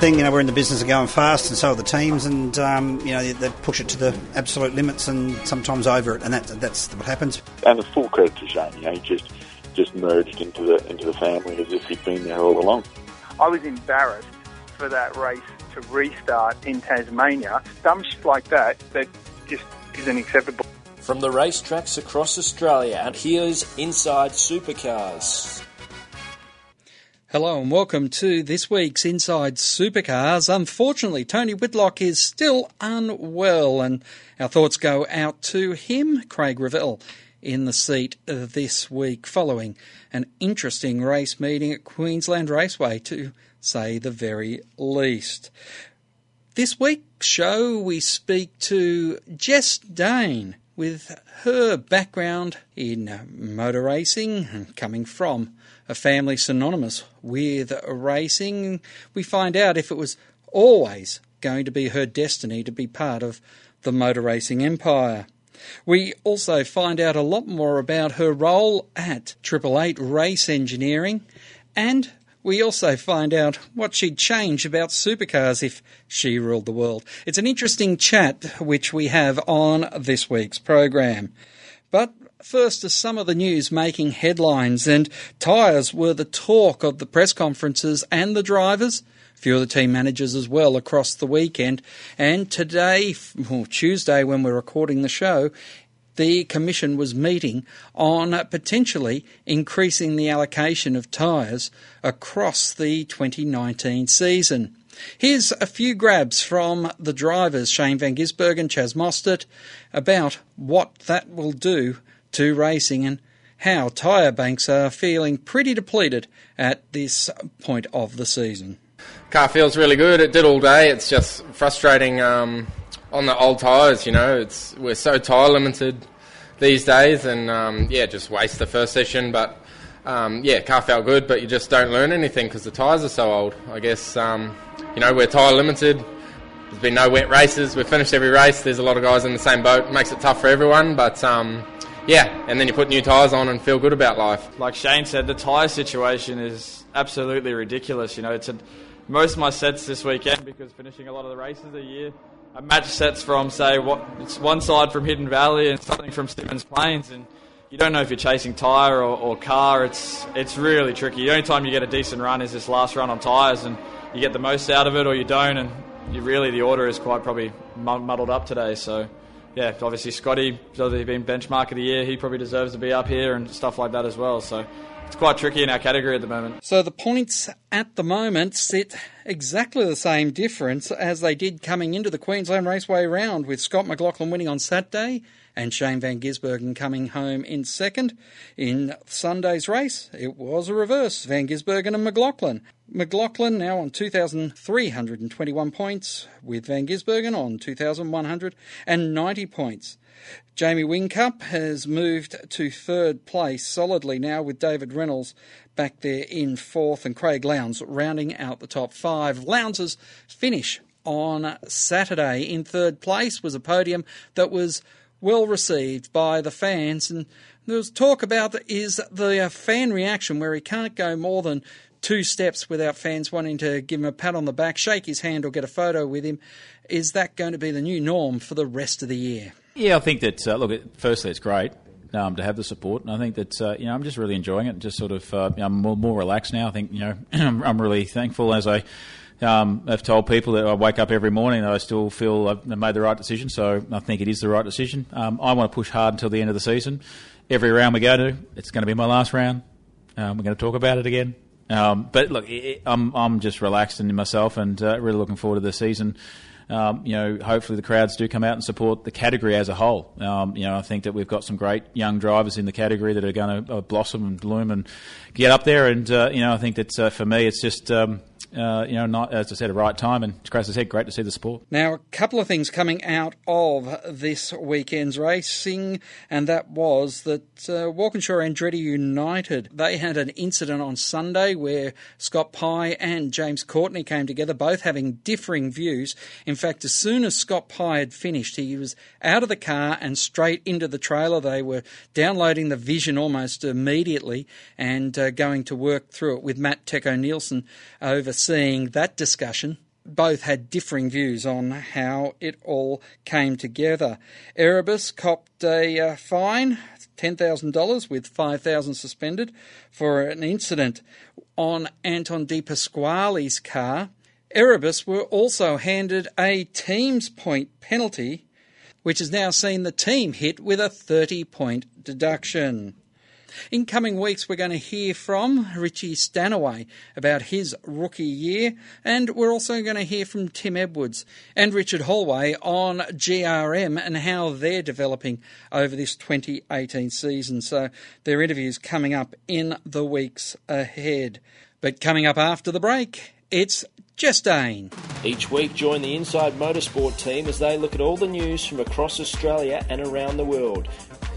thing. You know, we're in the business of going fast, and so are the teams, and um, you know they, they, push it to the absolute limits, and sometimes over it, and that, that's what happens. And the full credit to Shane. You know, he just just merged into the into the family as if he'd been there all along. I was embarrassed for that race to restart in Tasmania. Dumb shit like that that just isn't acceptable. From the racetracks across Australia, and here's Inside Supercars. Hello and welcome to this week's Inside Supercars. Unfortunately, Tony Whitlock is still unwell, and our thoughts go out to him, Craig Revell, in the seat this week following an interesting race meeting at Queensland Raceway, to say the very least. This week's show, we speak to Jess Dane with her background in motor racing and coming from a family synonymous with racing. We find out if it was always going to be her destiny to be part of the motor racing empire. We also find out a lot more about her role at Triple Eight Race Engineering, and we also find out what she'd change about supercars if she ruled the world. It's an interesting chat which we have on this week's program. But First to some of the news making headlines, and tyres were the talk of the press conferences and the drivers. A few of the team managers as well across the weekend. And today, or Tuesday, when we're recording the show, the Commission was meeting on potentially increasing the allocation of tyres across the 2019 season. Here's a few grabs from the drivers, Shane Van Gisbergen, Chaz Mostert, about what that will do to racing and how tyre banks are feeling pretty depleted at this point of the season. Car feels really good. It did all day. It's just frustrating um, on the old tyres. You know, it's we're so tyre limited these days, and um, yeah, just waste the first session. But um, yeah, car felt good, but you just don't learn anything because the tyres are so old. I guess um, you know we're tyre limited. There's been no wet races. We've finished every race. There's a lot of guys in the same boat. It makes it tough for everyone, but um, yeah, and then you put new tyres on and feel good about life. Like Shane said, the tyre situation is absolutely ridiculous. You know, it's a, most of my sets this weekend because finishing a lot of the races a year. I match sets from say what it's one side from Hidden Valley and something from Symmons Plains, and you don't know if you're chasing tyre or, or, car. It's it's really tricky. The only time you get a decent run is this last run on tyres, and you get the most out of it or you don't, and you really the order is quite probably muddled up today. So yeah, obviously Scotty, obviously been benchmark of the year, he probably deserves to be up here and stuff like that as well. So it's quite tricky in our category at the moment. So the points at the moment sit exactly the same difference as they did coming into the Queensland Raceway round, with Scott McLaughlin winning on Saturday and Shane Van Gisbergen coming home in second. In Sunday's race, it was a reverse Van Gisbergen and McLaughlin. McLaughlin now on 2,321 points, with Van Gisbergen on 2,190 points. Jamie Whincup has moved to third place solidly now with David Reynolds back there in fourth and Craig Lowndes rounding out the top five. Lowndes' finish on Saturday in third place was a podium that was well received by the fans and there was talk about is the fan reaction where he can't go more than two steps without fans wanting to give him a pat on the back, shake his hand, or get a photo with him. Is that going to be the new norm for the rest of the year? Yeah, I think that. Uh, look, firstly, it's great um, to have the support, and I think that uh, you know I'm just really enjoying it. Just sort of, uh, you know, I'm more, more relaxed now. I think you know I'm really thankful as I. Um, I've told people that I wake up every morning that I still feel I've made the right decision, so I think it is the right decision. Um, I want to push hard until the end of the season. Every round we go to, it's going to be my last round. Um, we're going to talk about it again. Um, but look, it, I'm I'm just relaxed in myself and uh, really looking forward to the season. Um, you know, hopefully the crowds do come out and support the category as a whole. Um, you know, I think that we've got some great young drivers in the category that are going to uh, blossom and bloom and get up there. And uh, you know, I think that uh, for me, it's just um, uh, you know, not, as I said, a right time. And as I said, great to see the support. Now, a couple of things coming out of this weekend's racing, and that was that uh, Walkinshaw Andretti United, they had an incident on Sunday where Scott Pye and James Courtney came together, both having differing views. In fact, as soon as Scott Pye had finished, he was out of the car and straight into the trailer. They were downloading the vision almost immediately and uh, going to work through it with Matt Teco Nielsen over overseeing that discussion both had differing views on how it all came together. Erebus copped a uh, fine, $10,000 with 5000 suspended for an incident on Anton De Pasquale's car. Erebus were also handed a team's point penalty, which has now seen the team hit with a 30 point deduction. In coming weeks, we're going to hear from Richie Stanaway about his rookie year, and we're also going to hear from Tim Edwards and Richard Hallway on GRM and how they're developing over this 2018 season. So, their interviews coming up in the weeks ahead. But coming up after the break, it's Jess Dane. Each week, join the Inside Motorsport team as they look at all the news from across Australia and around the world.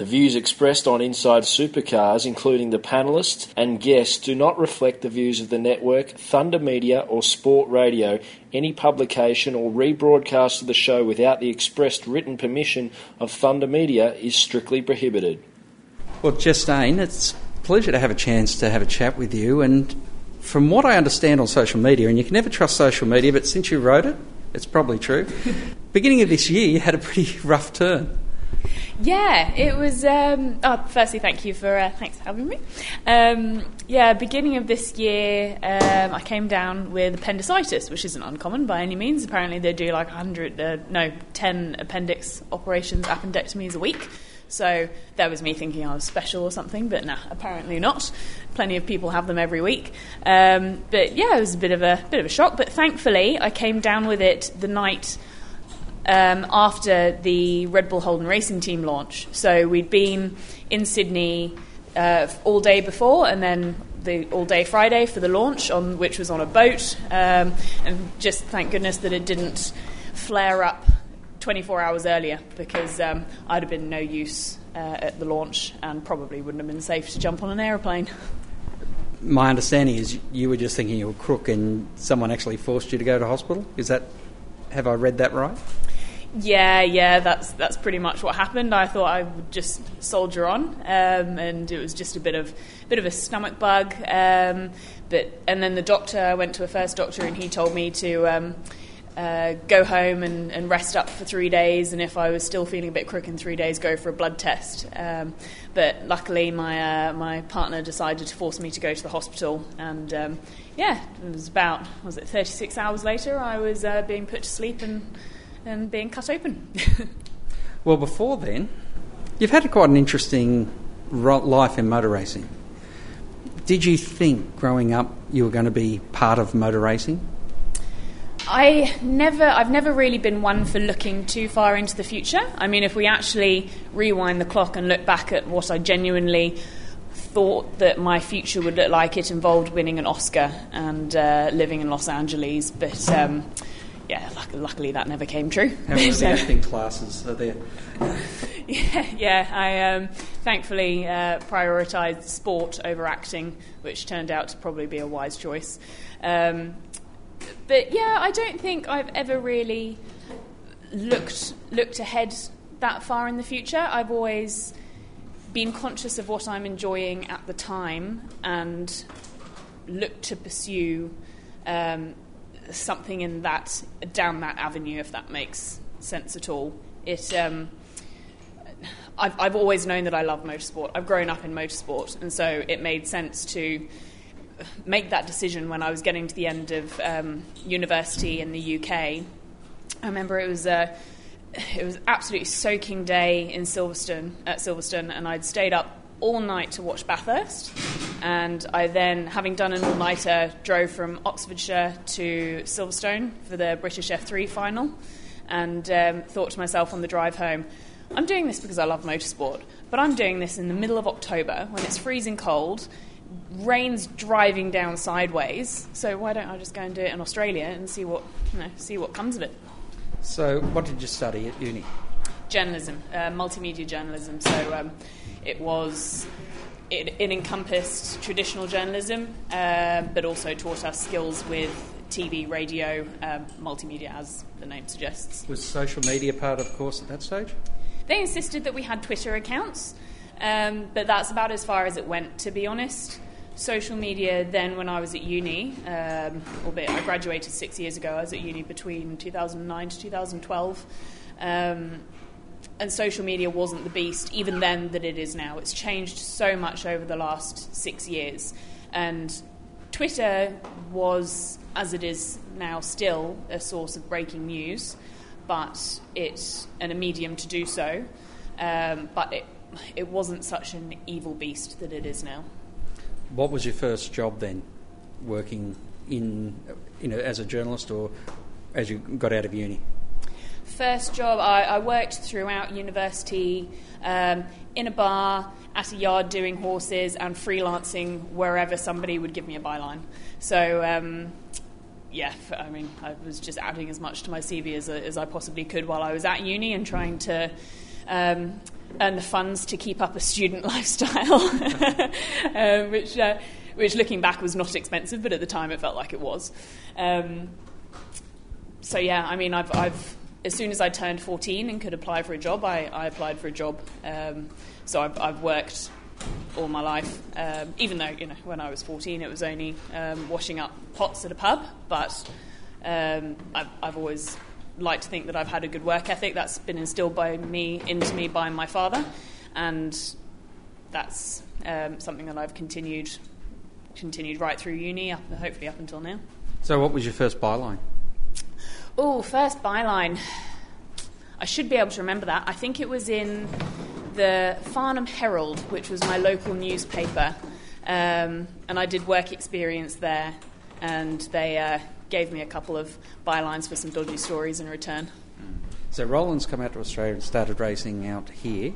The views expressed on Inside Supercars, including the panelists and guests, do not reflect the views of the network, Thunder Media, or Sport Radio. Any publication or rebroadcast of the show without the expressed written permission of Thunder Media is strictly prohibited. Well, Justine, it's a pleasure to have a chance to have a chat with you. And from what I understand on social media, and you can never trust social media, but since you wrote it, it's probably true. Beginning of this year, you had a pretty rough turn. Yeah, it was. Um, oh, firstly, thank you for uh, thanks for having me. Um, yeah, beginning of this year, um, I came down with appendicitis, which isn't uncommon by any means. Apparently, they do like hundred, uh, no, ten appendix operations, appendectomies a week. So that was me thinking I was special or something, but nah, apparently not. Plenty of people have them every week. Um, but yeah, it was a bit of a bit of a shock. But thankfully, I came down with it the night um, after the Red Bull Holden Racing Team launch. So we'd been in Sydney uh, all day before, and then the all day Friday for the launch, on which was on a boat. Um, and just thank goodness that it didn't flare up 24 hours earlier, because um, I'd have been no use uh, at the launch, and probably wouldn't have been safe to jump on an aeroplane. My understanding is you were just thinking you were crook, and someone actually forced you to go to hospital. Is that? Have I read that right? Yeah, yeah, that's that's pretty much what happened. I thought I would just soldier on, um, and it was just a bit of bit of a stomach bug. Um, but and then the doctor I went to a first doctor, and he told me to um, uh, go home and, and, rest up for three days, and if I was still feeling a bit crook in three days, go for a blood test. Um, but luckily, my uh, my partner decided to force me to go to the hospital, and um, yeah, it was about was it 36 hours later, I was uh, being put to sleep and and being cut open. well, before then, you've had quite an interesting life in motor racing. Did you think growing up you were going to be part of motor racing? I never, I've never really been one for looking too far into the future. I mean, if we actually rewind the clock and look back at what I genuinely thought that my future would look like, it involved winning an Oscar and uh, living in Los Angeles. But um, yeah, luckily that never came true. How many so, acting classes are there? yeah, yeah, I um, thankfully uh, prioritised sport over acting, which turned out to probably be a wise choice. Um, but yeah, I don't think I've ever really looked looked ahead that far in the future. I've always been conscious of what I'm enjoying at the time and looked to pursue um, something in that down that avenue, if that makes sense at all. It. Um, I've, I've always known that I love motorsport. I've grown up in motorsport, and so it made sense to make that decision when I was getting to the end of um, university in the UK. I remember it was a it was absolutely soaking day in Silverstone at Silverstone, and I'd stayed up all night to watch Bathurst. And I then, having done an all nighter, drove from Oxfordshire to Silverstone for the British F3 final and um, thought to myself on the drive home, I'm doing this because I love motorsport, but I'm doing this in the middle of October when it's freezing cold, rain's driving down sideways, so why don't I just go and do it in Australia and see what, you know, see what comes of it? So, what did you study at uni? journalism, uh, multimedia journalism. So um, it was. It, it, encompassed traditional journalism, uh, but also taught us skills with TV, radio, um, multimedia, as the name suggests. Was social media part of course at that stage? They insisted that we had Twitter accounts, um, but that's about as far as it went, to be honest. Social media, then when I was at uni, um, albeit I graduated six years ago, I was at uni between 2009 to 2012. Um, and social media wasn't the beast even then that it is now. It's changed so much over the last six years. And Twitter was, as it is now, still a source of breaking news, but it's and a medium to do so. Um, but it it wasn't such an evil beast that it is now. What was your first job then, working in you know as a journalist or as you got out of uni? First job, I, I worked throughout university um, in a bar, at a yard doing horses, and freelancing wherever somebody would give me a byline. So, um, yeah, I mean, I was just adding as much to my CV as, as I possibly could while I was at uni and trying to. Um, earn the funds to keep up a student lifestyle, um, which, uh, which looking back was not expensive, but at the time it felt like it was. Um, so yeah, I mean, I've, I've as soon as I turned 14 and could apply for a job, I, I applied for a job. Um, so I've, I've, worked all my life, um, even though, you know, when I was 14 it was only um, washing up pots at a pub, but um, I've, I've, always liked to think that I've had a good work ethic. That's been instilled by me, into me by my father, and that's um, something that I've continued, continued right through uni, up, hopefully up until now. So what was your first byline? Oh, first byline. I should be able to remember that. I think it was in the Farnham Herald, which was my local newspaper, um, and I did work experience there, and they uh, gave me a couple of bylines for some dodgy stories in return. So Roland's come out to Australia and started racing out here,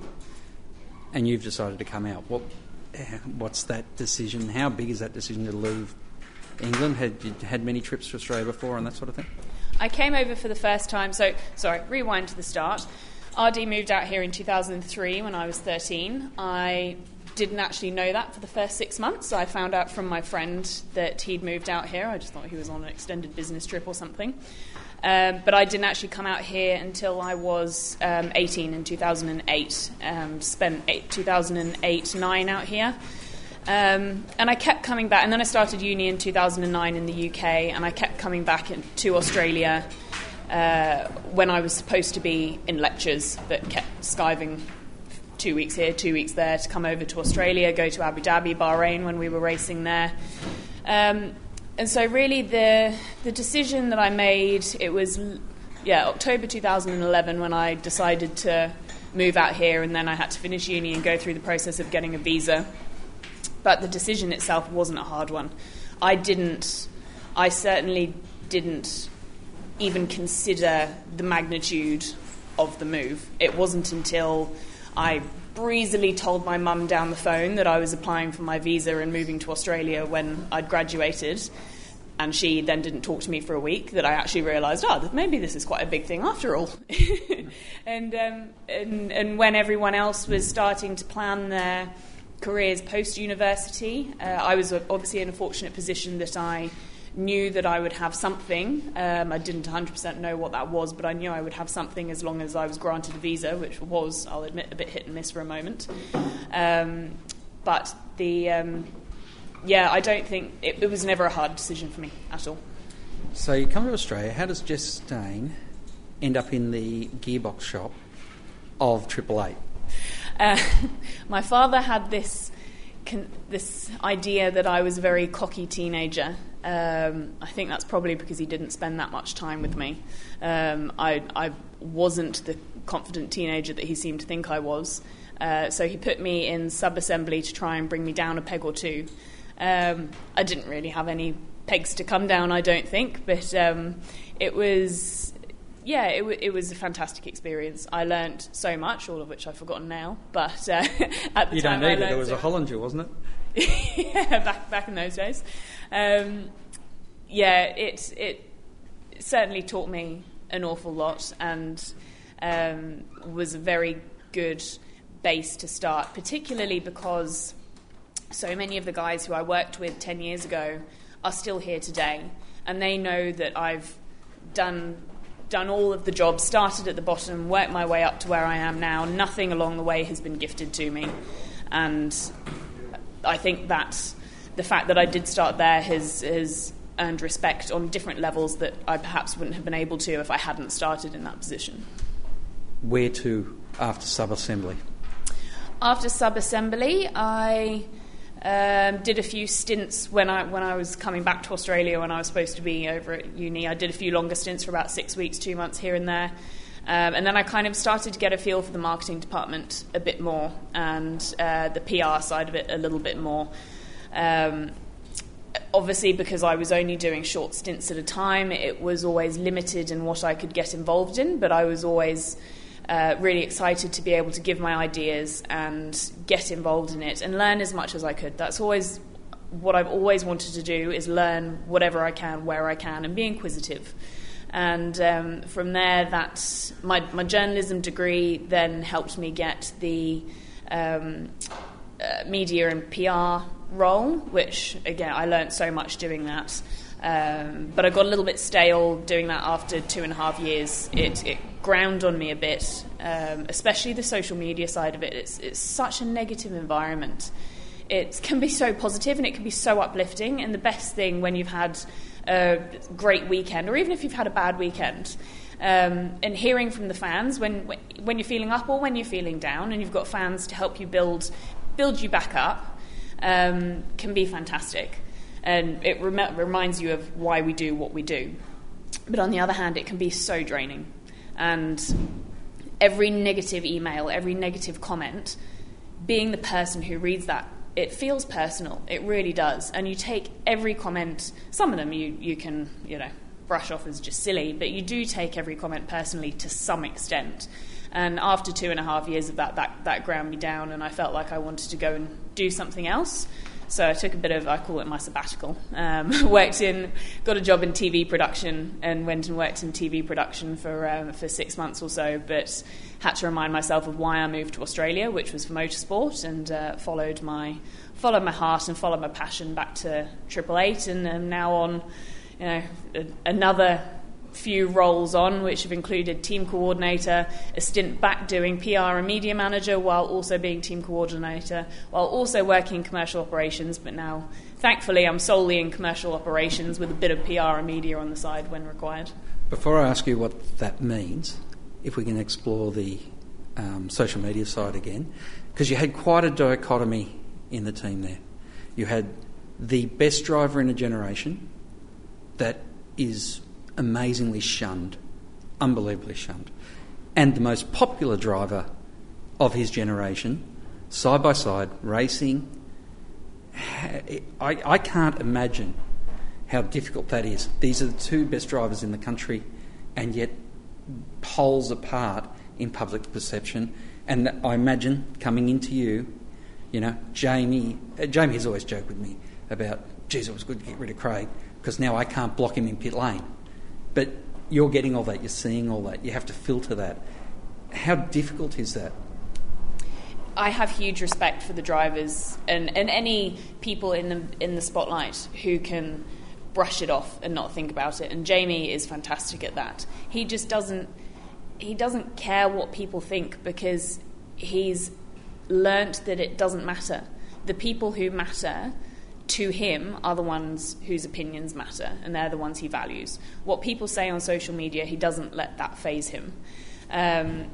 and you've decided to come out. What, what's that decision? How big is that decision to leave England? Had you had many trips to Australia before and that sort of thing? I came over for the first time, so sorry, rewind to the start. RD moved out here in 2003 when I was 13. I didn't actually know that for the first six months. I found out from my friend that he'd moved out here. I just thought he was on an extended business trip or something. Um, but I didn't actually come out here until I was um, 18 in 2008. Um, spent eight, 2008 9 out here. Um, and I kept coming back, and then I started uni in 2009 in the UK, and I kept coming back in, to Australia uh, when I was supposed to be in lectures, but kept skiving two weeks here, two weeks there to come over to Australia, go to Abu Dhabi, Bahrain when we were racing there. Um, and so, really, the the decision that I made it was yeah October 2011 when I decided to move out here, and then I had to finish uni and go through the process of getting a visa but the decision itself wasn't a hard one. I didn't, I certainly didn't even consider the magnitude of the move. It wasn't until I breezily told my mum down the phone that I was applying for my visa and moving to Australia when I'd graduated. And she then didn't talk to me for a week. That I actually realised, oh, maybe this is quite a big thing after all. and, um, and and when everyone else was starting to plan their careers post university. Uh, I was obviously in a fortunate position that I knew that I would have something. Um, I didn't 100% know what that was, but I knew I would have something as long as I was granted a visa, which was, I'll admit, a bit hit and miss for a moment. Um, but the, um, yeah, I don't think it, it, was never a hard decision for me at all. So you come to Australia. How does Jess Dane end up in the gearbox shop of Triple Eight? Uh, my father had this con- this idea that I was a very cocky teenager. Um, I think that's probably because he didn't spend that much time with me. Um, I, I, wasn't the confident teenager that he seemed to think I was. Uh, so he put me in sub assembly to try and bring me down a peg or two. Um, I didn't really have any pegs to come down, I don't think, but um, it was yeah, it, w- it was a fantastic experience. I learnt so much, all of which I've forgotten now. But uh, at the you time, don't need it. It was a Holinger, wasn't it? yeah, back back in those days. Um, yeah, it it certainly taught me an awful lot, and um, was a very good base to start, particularly because so many of the guys who I worked with 10 years ago are still here today, and they know that I've done done all of the jobs, started at the bottom, worked my way up to where I am now. Nothing along the way has been gifted to me, and I think that the fact that I did start there has has earned respect on different levels that I perhaps wouldn't have been able to if I hadn't started in that position. Where to after sub assembly? After sub assembly, I um, did a few stints when I when I was coming back to Australia when I was supposed to be over at uni. I did a few longer stints for about six weeks, two months here and there. Um, and then I kind of started to get a feel for the marketing department a bit more and uh, the PR side of it a little bit more. Um, obviously, because I was only doing short stints at a time, it was always limited in what I could get involved in, but I was always uh, really excited to be able to give my ideas and get involved in it and learn as much as I could. That's always what I've always wanted to do is learn whatever I can, where I can, and be inquisitive. And um, from there, that my, my journalism degree then helped me get the um, uh, media and PR role, which again I learned so much doing that. Um, but I got a little bit stale doing that after two and a half years. It, it ground on me a bit, um, especially the social media side of it. It's, it's such a negative environment. It can be so positive and it can be so uplifting. And the best thing when you've had a great weekend, or even if you've had a bad weekend, um, and hearing from the fans when, when you're feeling up or when you're feeling down, and you've got fans to help you build build you back up, um, can be fantastic and it rem- reminds you of why we do what we do. But on the other hand, it can be so draining. And every negative email, every negative comment, being the person who reads that, it feels personal. It really does. And you take every comment, some of them you, you can, you know, brush off as just silly, but you do take every comment personally to some extent. And after two and a half years of that, that, that ground me down, and I felt like I wanted to go and do something else. So I took a bit of, I call it my sabbatical. Um, worked in, got a job in TV production and went and worked in TV production for, um, for six months or so, but had to remind myself of why I moved to Australia, which was for motorsport, and uh, followed, my, followed my heart and followed my passion back to Triple Eight, and am now on you know, another few roles on, which have included team coordinator, a stint back doing PR and media manager, while also being team coordinator, while also working in commercial operations. But now, thankfully, I'm solely in commercial operations with a bit of PR and media on the side when required. Before I ask you what that means, if we can explore the um, social media side again, because you had quite a dichotomy in the team there. You had the best driver in a generation that is amazingly shunned, unbelievably shunned. And the most popular driver of his generation, side by side, racing. I, I can't imagine how difficult that is. These are the two best drivers in the country, and yet poles apart in public perception. And I imagine coming into you, you know, Jamie. Uh, Jamie has always joked with me about, geez, it was good to get rid of Craig because now I can't block him in pit lane. But you're getting all that, you're seeing all that, you have to filter that. How difficult is that? I have huge respect for the drivers and, and any people in the in the spotlight who can brush it off and not think about it. And Jamie is fantastic at that. He just doesn't he doesn't care what people think because he's learnt that it doesn't matter. The people who matter to him are the ones whose opinions matter, and they're the ones he values. What people say on social media, he doesn't let that phase him. Um,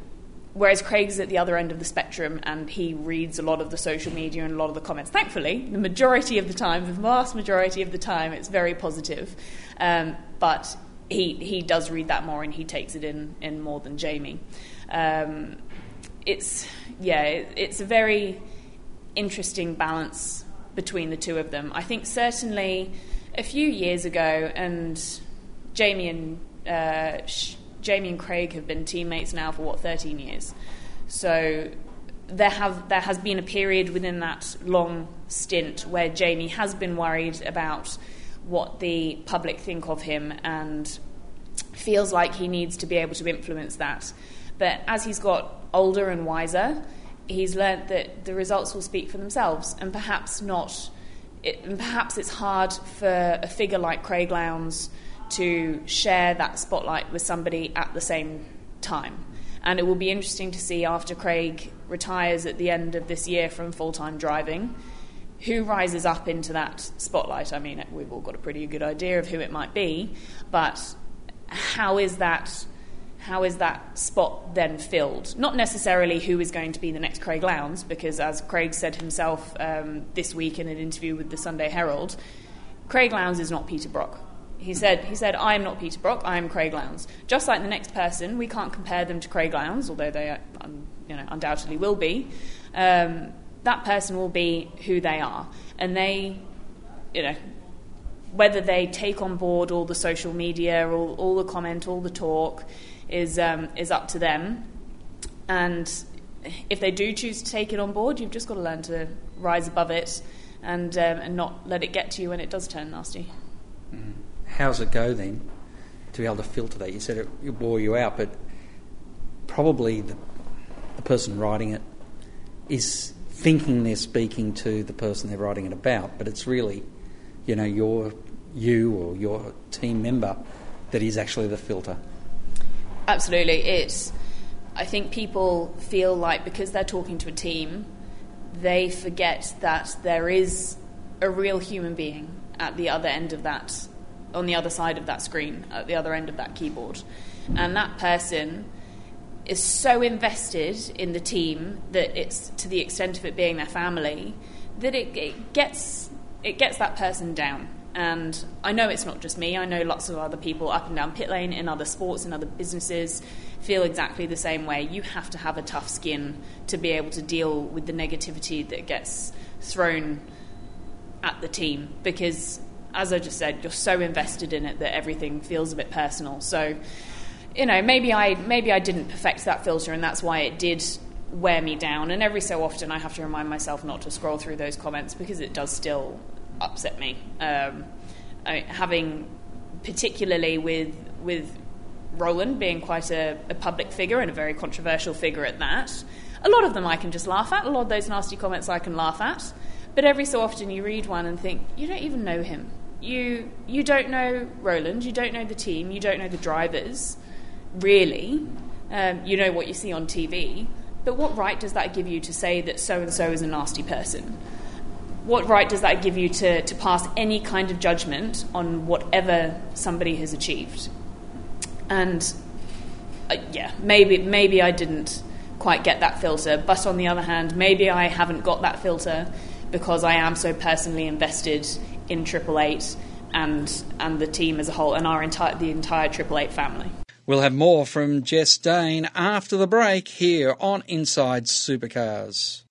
whereas Craig's at the other end of the spectrum, and he reads a lot of the social media and a lot of the comments. Thankfully, the majority of the time, the vast majority of the time, it's very positive. Um, but he he does read that more, and he takes it in in more than Jamie. Um, it's yeah, it, it's a very interesting balance between the two of them. I think certainly a few years ago, and Jamie and uh, Jamie and Craig have been teammates now for what 13 years. So there have there has been a period within that long stint where Jamie has been worried about what the public think of him and feels like he needs to be able to influence that. But as he's got older and wiser, he's learnt that the results will speak for themselves, and perhaps not. It, and perhaps it's hard for a figure like Craig Lowndes to share that spotlight with somebody at the same time. And it will be interesting to see after Craig retires at the end of this year from full time driving who rises up into that spotlight. I mean, we've all got a pretty good idea of who it might be, but how is that? How is that spot then filled? Not necessarily who is going to be the next Craig Lowndes, because as Craig said himself um, this week in an interview with the Sunday Herald, Craig Lowndes is not Peter Brock. He said, he said, I am not Peter Brock, I am Craig Lowndes. Just like the next person, we can't compare them to Craig Lowndes, although they um, you know, undoubtedly will be. Um, that person will be who they are. And they, you know, whether they take on board all the social media, all, all the comment, all the talk, is, um, is up to them. And if they do choose to take it on board, you've just got to learn to rise above it and, um, and not let it get to you when it does turn nasty. Mm. How's it go then to be able to filter that? You said it, it wore you out, but probably the, the person writing it is thinking they're speaking to the person they're writing it about, but it's really, you know, your you or your team member that is actually the filter. Absolutely, it's. I think people feel like because they're talking to a team, they forget that there is a real human being at the other end of that, on the other side of that screen, at the other end of that keyboard, and that person is so invested in the team that it's to the extent of it being their family that it, it gets it gets that person down. And I know it's not just me. I know lots of other people up and down pit lane in other sports and other businesses feel exactly the same way. You have to have a tough skin to be able to deal with the negativity that gets thrown at the team because, as I just said, you're so invested in it that everything feels a bit personal. So you know, maybe I maybe I didn't perfect that filter, and that's why it did wear me down. And every so often, I have to remind myself not to scroll through those comments because it does still upset me. Um, I, having, particularly with with Roland being quite a, a, public figure and a very controversial figure at that, a lot of them I can just laugh at. A lot of those nasty comments I can laugh at. But every so often, you read one and think, you don't even know him. You you don't know Roland. You don't know the team. You don't know the drivers really. Um, you know what you see on TV, but what right does that give you to say that so and so is a nasty person? What right does that give you to, to pass any kind of judgment on whatever somebody has achieved? And uh, yeah, maybe maybe I didn't quite get that filter, but on the other hand, maybe I haven't got that filter because I am so personally invested in Triple Eight and and the team as a whole and our entire the entire Triple Eight family. We'll have more from Jess Dane after the break here on Inside Supercars.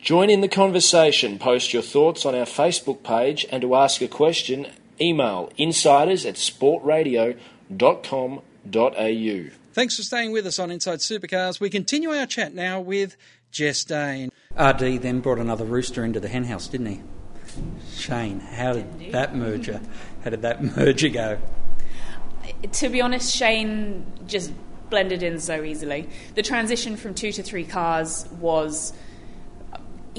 Join in the conversation. Post your thoughts on our Facebook page and to ask a question, email insiders at sportradio.com.au. Thanks for staying with us on Inside Supercars. We continue our chat now with Jess Dane. RD then brought another rooster into the henhouse, didn't he? Shane, how did that merger? How did that merger go? To be honest, Shane just blended in so easily. The transition from two to three cars was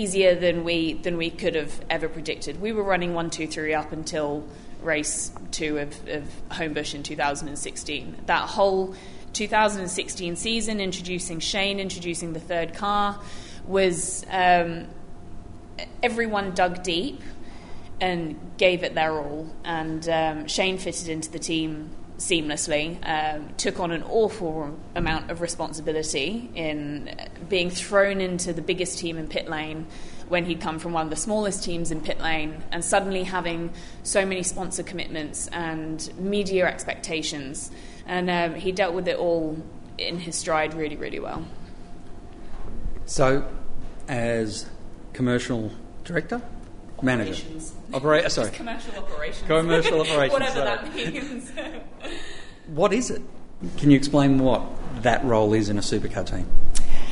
easier than we than we could have ever predicted. We were running one, two, three up until race two of, of Homebush in 2016. That whole 2016 season, introducing Shane, introducing the third car, was um, everyone dug deep and gave it their all. And um, Shane fitted into the team seamlessly, um, took on an awful amount of responsibility in being thrown into the biggest team in pit lane when he'd come from one of the smallest teams in pit lane and suddenly having so many sponsor commitments and media expectations. And um, he dealt with it all in his stride really, really well. So, as commercial director, manager, Operations. Operator, sorry, Just commercial operations. Commercial operations, Whatever sorry. that means. what is it? Can you explain what that role is in a supercar team?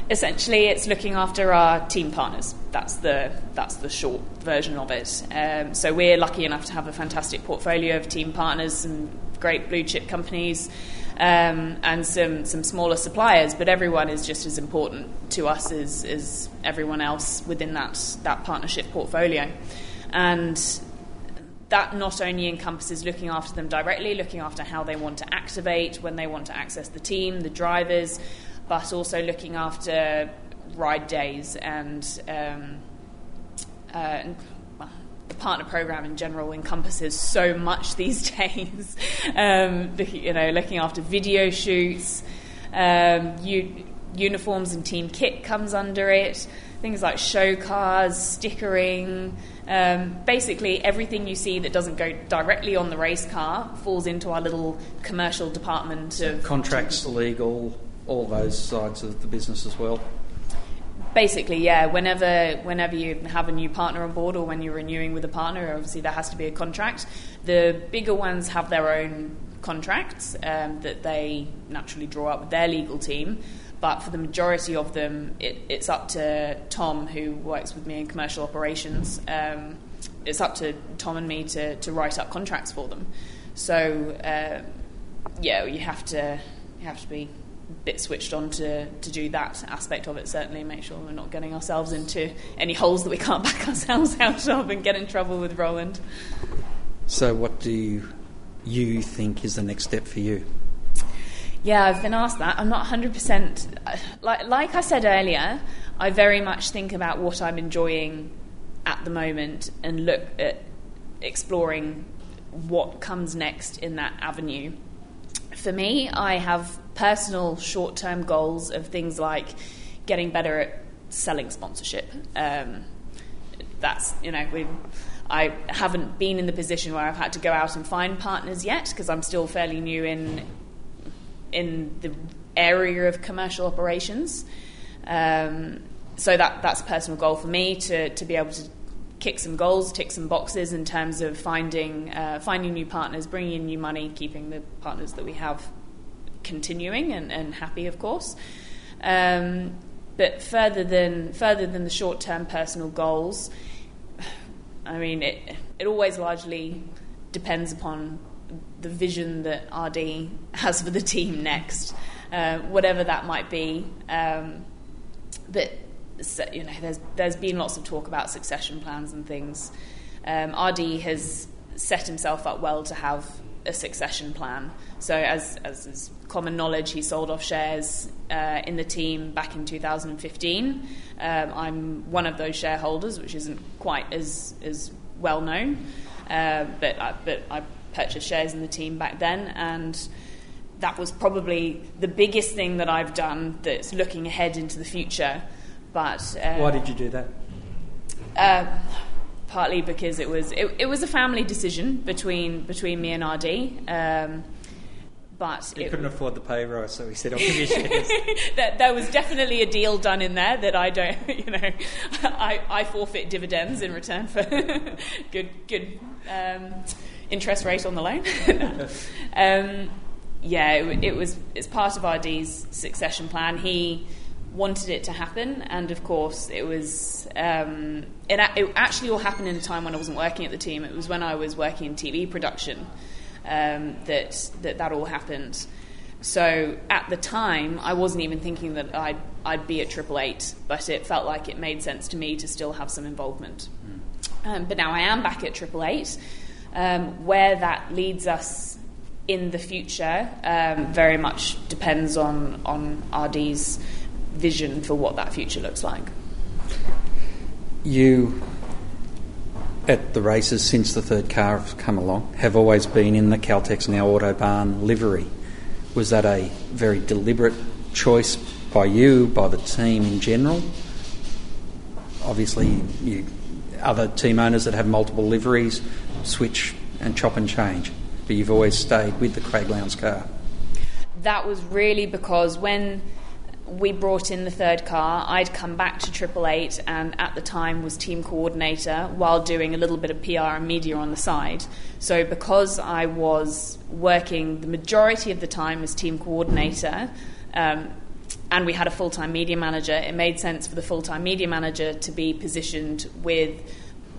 Essentially, it's looking after our team partners. That's the that's the short version of it. Um, so we're lucky enough to have a fantastic portfolio of team partners, some great blue chip companies, um, and some some smaller suppliers. But everyone is just as important to us as, as everyone else within that that partnership portfolio, and that not only encompasses looking after them directly, looking after how they want to activate, when they want to access the team, the drivers, but also looking after ride days and um, uh, the partner program in general encompasses so much these days. um, you know, looking after video shoots, um, u- uniforms and team kit comes under it. Things like show cars, stickering, um, basically everything you see that doesn't go directly on the race car falls into our little commercial department of Contracts, legal, all those sides of the business as well. Basically, yeah. Whenever whenever you have a new partner on board, or when you're renewing with a partner, obviously there has to be a contract. The bigger ones have their own contracts um, that they naturally draw up with their legal team. But for the majority of them, it, it's up to Tom, who works with me in commercial operations. Um, it's up to Tom and me to, to write up contracts for them. So uh, yeah, you have to you have to be a bit switched on to, to do that aspect of it. Certainly, make sure we're not getting ourselves into any holes that we can't back ourselves out of and get in trouble with Roland. So, what do you, you think is the next step for you? Yeah, I've been asked that. I'm not 100%. Like, like I said earlier, I very much think about what I'm enjoying at the moment and look at exploring what comes next in that avenue. For me, I have personal short term goals of things like getting better at selling sponsorship. Um, that's, you know, we. I haven't been in the position where I've had to go out and find partners yet because I'm still fairly new in in the area of commercial operations. Um, so that that's a personal goal for me to, to be able to kick some goals, tick some boxes in terms of finding uh, finding new partners, bringing in new money, keeping the partners that we have continuing and, and happy, of course. Um, but further than further than the short term personal goals, I mean it it always largely depends upon the vision that RD has for the team next, uh, whatever that might be. Um, but you know, there's there's been lots of talk about succession plans and things. Um, RD has set himself up well to have a succession plan. So, as as is common knowledge, he sold off shares uh, in the team back in 2015. Um, I'm one of those shareholders, which isn't quite as as well known, uh, but I, but I purchased shares in the team back then and. That was probably the biggest thing that I've done that's looking ahead into the future. But uh, Why did you do that? uh, partly because it was it, it was a family decision between between me and RD. Um, but He couldn't afford the pay rise, so he said, "I'll give you shares." that, there was definitely a deal done in there that I don't, you know, I, I forfeit dividends in return for good good um, interest rate on the loan. um, yeah, it, it was it's part of RD's succession plan. He wanted it to happen, and of course, it was um, it, it actually all happened in a time when I wasn't working at the team. It was when I was working in TV production um, that that that all happened. So at the time, I wasn't even thinking that I'd I'd be at Triple Eight, but it felt like it made sense to me to still have some involvement. Um, but now I am back at Triple Eight. Um, where that leads us in the future um, very much depends on on RD's vision for what that future looks like. You, at the races since the third car have come along, have always been in the Caltex now Autobarn livery. Was that a very deliberate choice by you, by the team in general? Obviously, you other team owners that have multiple liveries switch and chop and change, but you've always stayed with the Craig Lowndes car. that was really because when we brought in the third car. I'd come back to Triple Eight and at the time was team coordinator while doing a little bit of PR and media on the side. So, because I was working the majority of the time as team coordinator, um, and we had a full time media manager, it made sense for the full time media manager to be positioned with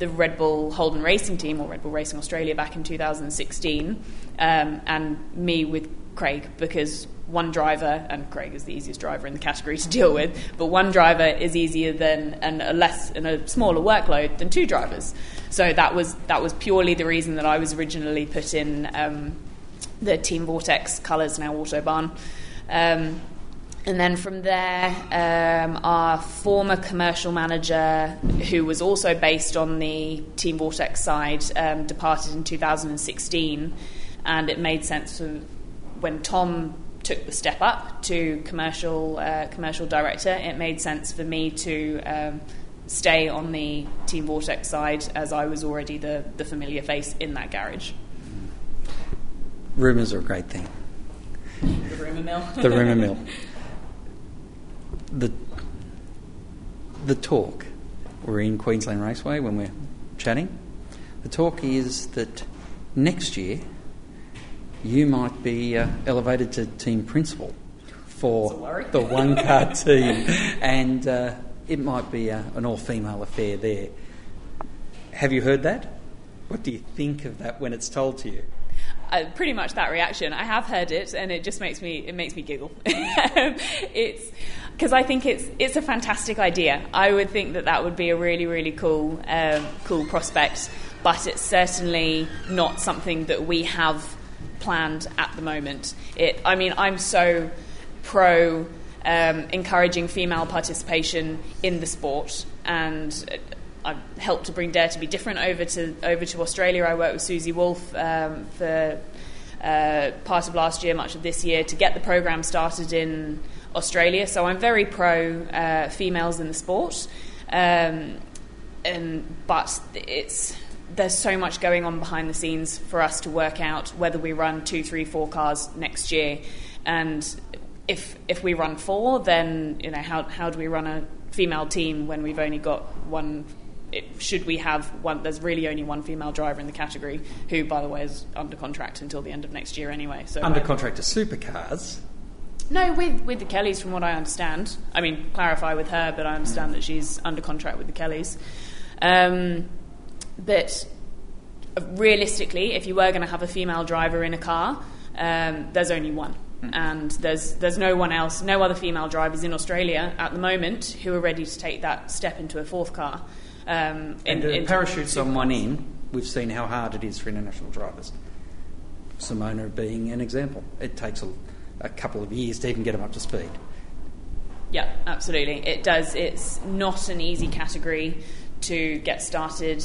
the Red Bull Holden Racing team or Red Bull Racing Australia back in 2016, um, and me with Craig because one driver, and Craig is the easiest driver in the category to deal with, but one driver is easier than and a less and a smaller workload than two drivers. So that was that was purely the reason that I was originally put in um, the Team Vortex colours now Autobarn. Um, and then from there, um, our former commercial manager, who was also based on the Team Vortex side, um, departed in 2016. And it made sense for when Tom took the step up to commercial uh, commercial director, it made sense for me to um, stay on the Team Vortex side as I was already the, the familiar face in that garage. Rumours are a great thing. The rumour mill. the rumour mill. The the talk. We're in Queensland Raceway when we're chatting. The talk is that next year you might be uh, elevated to team principal for the one car team, and uh, it might be a, an all female affair there. Have you heard that? What do you think of that when it's told to you? Uh, pretty much that reaction. I have heard it, and it just makes me it makes me giggle. it's because I think it's it's a fantastic idea. I would think that that would be a really really cool um, cool prospect, but it's certainly not something that we have planned at the moment. It, I mean, I'm so pro um, encouraging female participation in the sport, and I've helped to bring Dare to be different over to over to Australia. I worked with Susie Wolff um, for uh, part of last year, much of this year, to get the program started in Australia. So I'm very pro uh, females in the sport, um, and but it's there's so much going on behind the scenes for us to work out whether we run two, three, four cars next year, and if if we run four, then you know how how do we run a female team when we've only got one? It, should we have one? There's really only one female driver in the category, who, by the way, is under contract until the end of next year anyway. So under contract to supercars. No, with with the Kellys, from what I understand. I mean, clarify with her, but I understand that she's under contract with the Kellys. Um, but realistically, if you were going to have a female driver in a car, um, there's only one. Mm. And there's there's no one else, no other female drivers in Australia at the moment who are ready to take that step into a fourth car. Um, and in, to parachute someone in, we've seen how hard it is for international drivers. Simona being an example. It takes a, a couple of years to even get them up to speed. Yeah, absolutely. It does. It's not an easy category to get started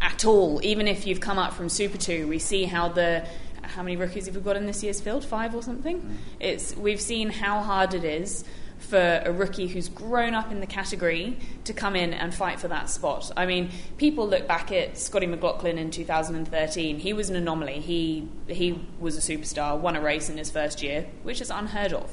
at all. Even if you've come up from Super Two, we see how the how many rookies have we got in this year's field? Five or something. Mm. It's we've seen how hard it is for a rookie who's grown up in the category to come in and fight for that spot. I mean, people look back at Scotty McLaughlin in 2013. He was an anomaly. He he was a superstar, won a race in his first year, which is unheard of.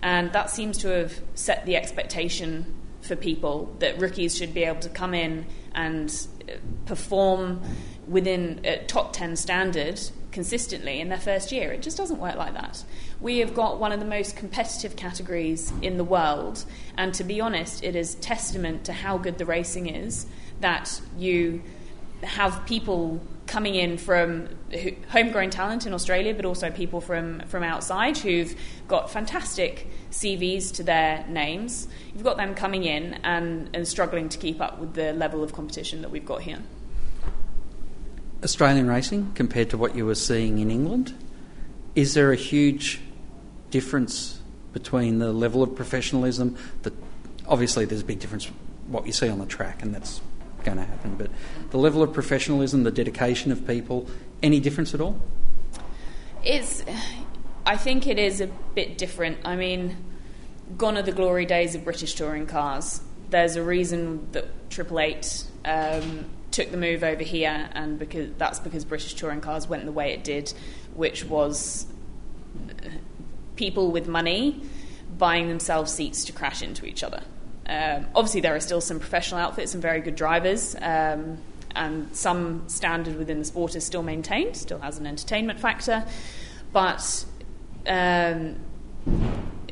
And that seems to have set the expectation for people that rookies should be able to come in and uh, perform within a top 10 standard consistently in their first year. It just doesn't work like that. We have got one of the most competitive categories in the world, and to be honest, it is testament to how good the racing is that you have people coming in from homegrown talent in Australia, but also people from, from outside who've got fantastic CVs to their names. You've got them coming in and, and struggling to keep up with the level of competition that we've got here. Australian racing compared to what you were seeing in England, is there a huge difference between the level of professionalism that obviously there's a big difference what you see on the track and that's going to happen. But the level of professionalism, the dedication of people, any difference at all? It's, I think it is a bit different. I mean, gone are the glory days of British touring cars. There's a reason that Triple Eight um, took the move over here, and because that's because British touring cars went the way it did, which was people with money buying themselves seats to crash into each other. Um, obviously, there are still some professional outfits and very good drivers, um, and some standard within the sport is still maintained, still has an entertainment factor. But um,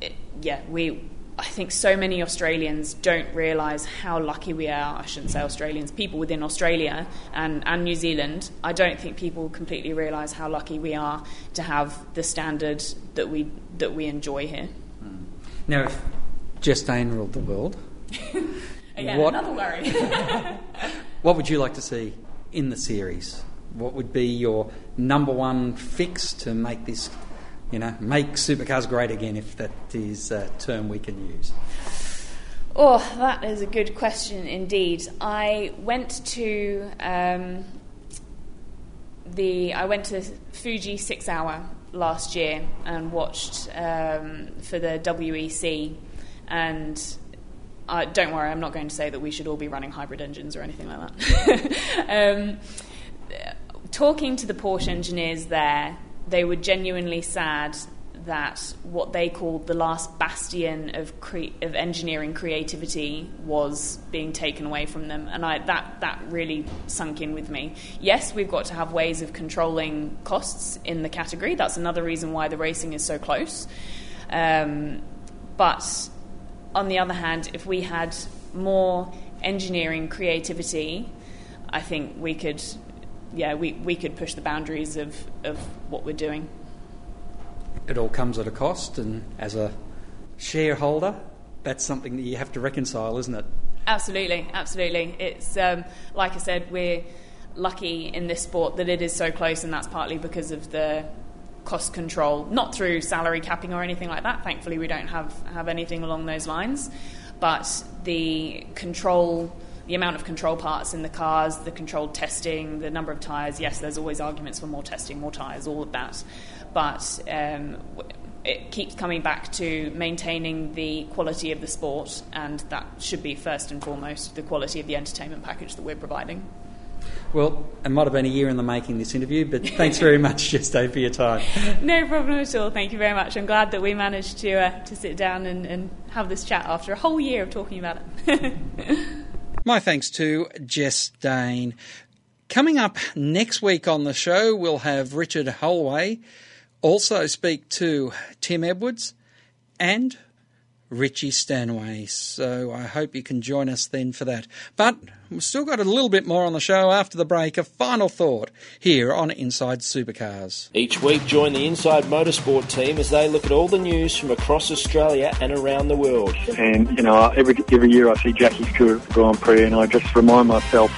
it, yeah, we. I think so many Australians don't realise how lucky we are. I shouldn't say Australians, people within Australia and, and New Zealand. I don't think people completely realise how lucky we are to have the standard that we that we enjoy here. Hmm. Now, if Jess Dane ruled the world, Again, what, another worry. what would you like to see in the series? What would be your number one fix to make this, you know, make supercars great again, if that is a term we can use? Oh, that is a good question indeed. I went to um, the I went to Fuji Six Hour last year and watched um, for the WEC, and uh, don't worry, I'm not going to say that we should all be running hybrid engines or anything like that. um, talking to the Porsche engineers there, they were genuinely sad that what they called the last bastion of cre- of engineering creativity was being taken away from them, and I, that that really sunk in with me. Yes, we've got to have ways of controlling costs in the category. That's another reason why the racing is so close. Um, but on the other hand, if we had more engineering creativity, I think we could, yeah, we, we could push the boundaries of, of what we're doing it all comes at a cost, and as a shareholder, that's something that you have to reconcile, isn't it? Absolutely, absolutely. It's um, like I said, we're lucky in this sport that it is so close, and that's partly because of the cost control, not through salary capping or anything like that. Thankfully, we don't have have anything along those lines, but the control. The amount of control parts in the cars, the controlled testing, the number of tyres. Yes, there's always arguments for more testing, more tyres, all of that but um, it keeps coming back to maintaining the quality of the sport, and that should be first and foremost the quality of the entertainment package that we're providing. Well, it might have been a year in the making, this interview, but thanks very much, Jeste, for your time. No problem at all. Thank you very much. I'm glad that we managed to, uh, to sit down and, and have this chat after a whole year of talking about it. My thanks to Jess Dane. Coming up next week on the show, we'll have Richard Holway also speak to Tim Edwards and Richie Stanway. So I hope you can join us then for that. But we've still got a little bit more on the show after the break. A final thought here on Inside Supercars. Each week, join the Inside Motorsport team as they look at all the news from across Australia and around the world. And, you know, every, every year I see Jackie Stewart at the Grand Prix and I just remind myself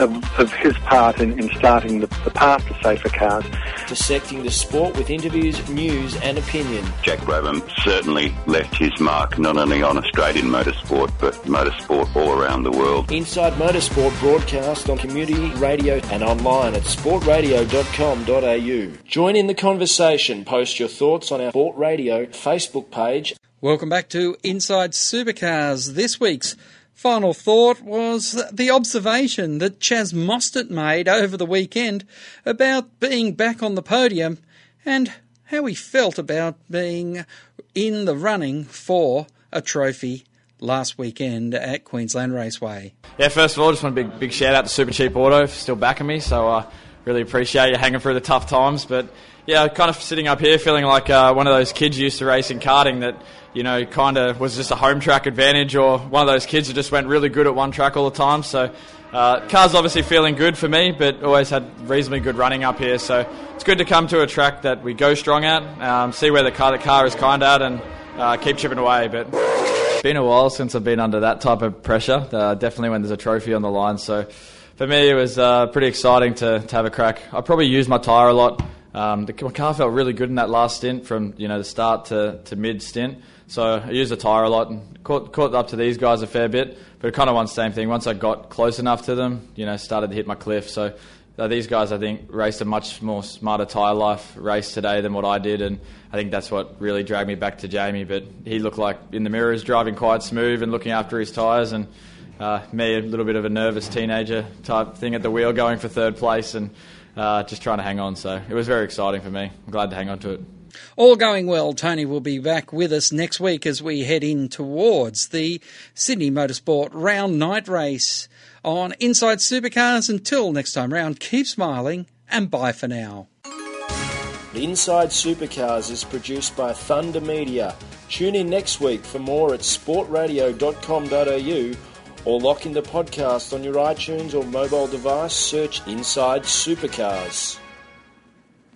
of, of his part in, in starting the, the, path to safer cars. Dissecting the sport with interviews, news, and opinion. Jack Brabham certainly left his mark not only on Australian motorsport but motorsport all around the world. Inside Motorsport broadcast on community radio and online at sportradio.com.au. Join in the conversation. Post your thoughts on our Sport Radio Facebook page. Welcome back to Inside Supercars. This week's final thought was the observation that Chaz Mostert made over the weekend about being back on the podium and how he felt about being in the running for a trophy last weekend at Queensland Raceway. Yeah, first of all, just want a big, big shout out to Supercheap Auto for still backing me, so I uh, really appreciate you hanging through the tough times. But yeah, kind of sitting up here feeling like uh, one of those kids used to race in karting that you know, kind of was just a home track advantage or one of those kids who just went really good at one track all the time. So, uh, car's obviously feeling good for me, but always had reasonably good running up here. So, it's good to come to a track that we go strong at, um, see where the car, the car is kind at, and uh, keep chipping away. But been a while since I've been under that type of pressure, uh, definitely when there's a trophy on the line. So, for me, it was uh, pretty exciting to, to have a crack. I probably used my tyre a lot. Um, the, my car felt really good in that last stint from you know the start to, to mid stint. So I used the tyre a lot and caught, caught up to these guys a fair bit. But it kind of wants the same thing. Once I got close enough to them, you know, started to hit my cliff. So uh, these guys, I think, raced a much more smarter tyre life race today than what I did. And I think that's what really dragged me back to Jamie. But he looked like in the mirrors driving quite smooth and looking after his tyres. And uh, me, a little bit of a nervous teenager type thing at the wheel, going for third place and uh, just trying to hang on. So it was very exciting for me. I'm glad to hang on to it. All going well, Tony will be back with us next week as we head in towards the Sydney Motorsport Round Night Race on Inside Supercars. Until next time round, keep smiling and bye for now. Inside Supercars is produced by Thunder Media. Tune in next week for more at sportradio.com.au or lock in the podcast on your iTunes or mobile device. Search Inside Supercars.